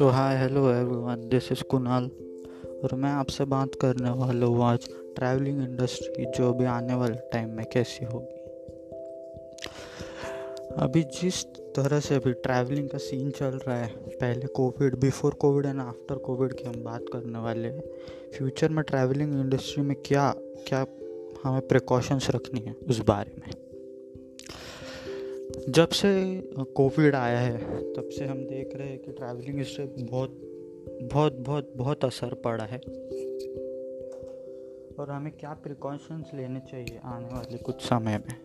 So hi hello everyone this is Kunal और मैं आपसे बात करने वाला हूँ आज ट्रैवलिंग इंडस्ट्री जो अभी आने वाले टाइम में कैसी होगी। अभी जिस तरह से अभी ट्रैवलिंग का सीन चल रहा है, पहले Covid before Covid and after Covid की हम बात करने वाले हैं। फ्यूचर में ट्रैवलिंग इंडस्ट्री में क्या क्या हमें प्रिकॉशंस रखनी है उस बारे में? जब से कोविड आया है, तब से हम देख रहे हैं कि ट्रैवलिंग इससे बहुत बहुत बहुत बहुत असर पड़ा है। और हमें क्या प्रिकॉशंस लेने चाहिए आने वाले कुछ समय में?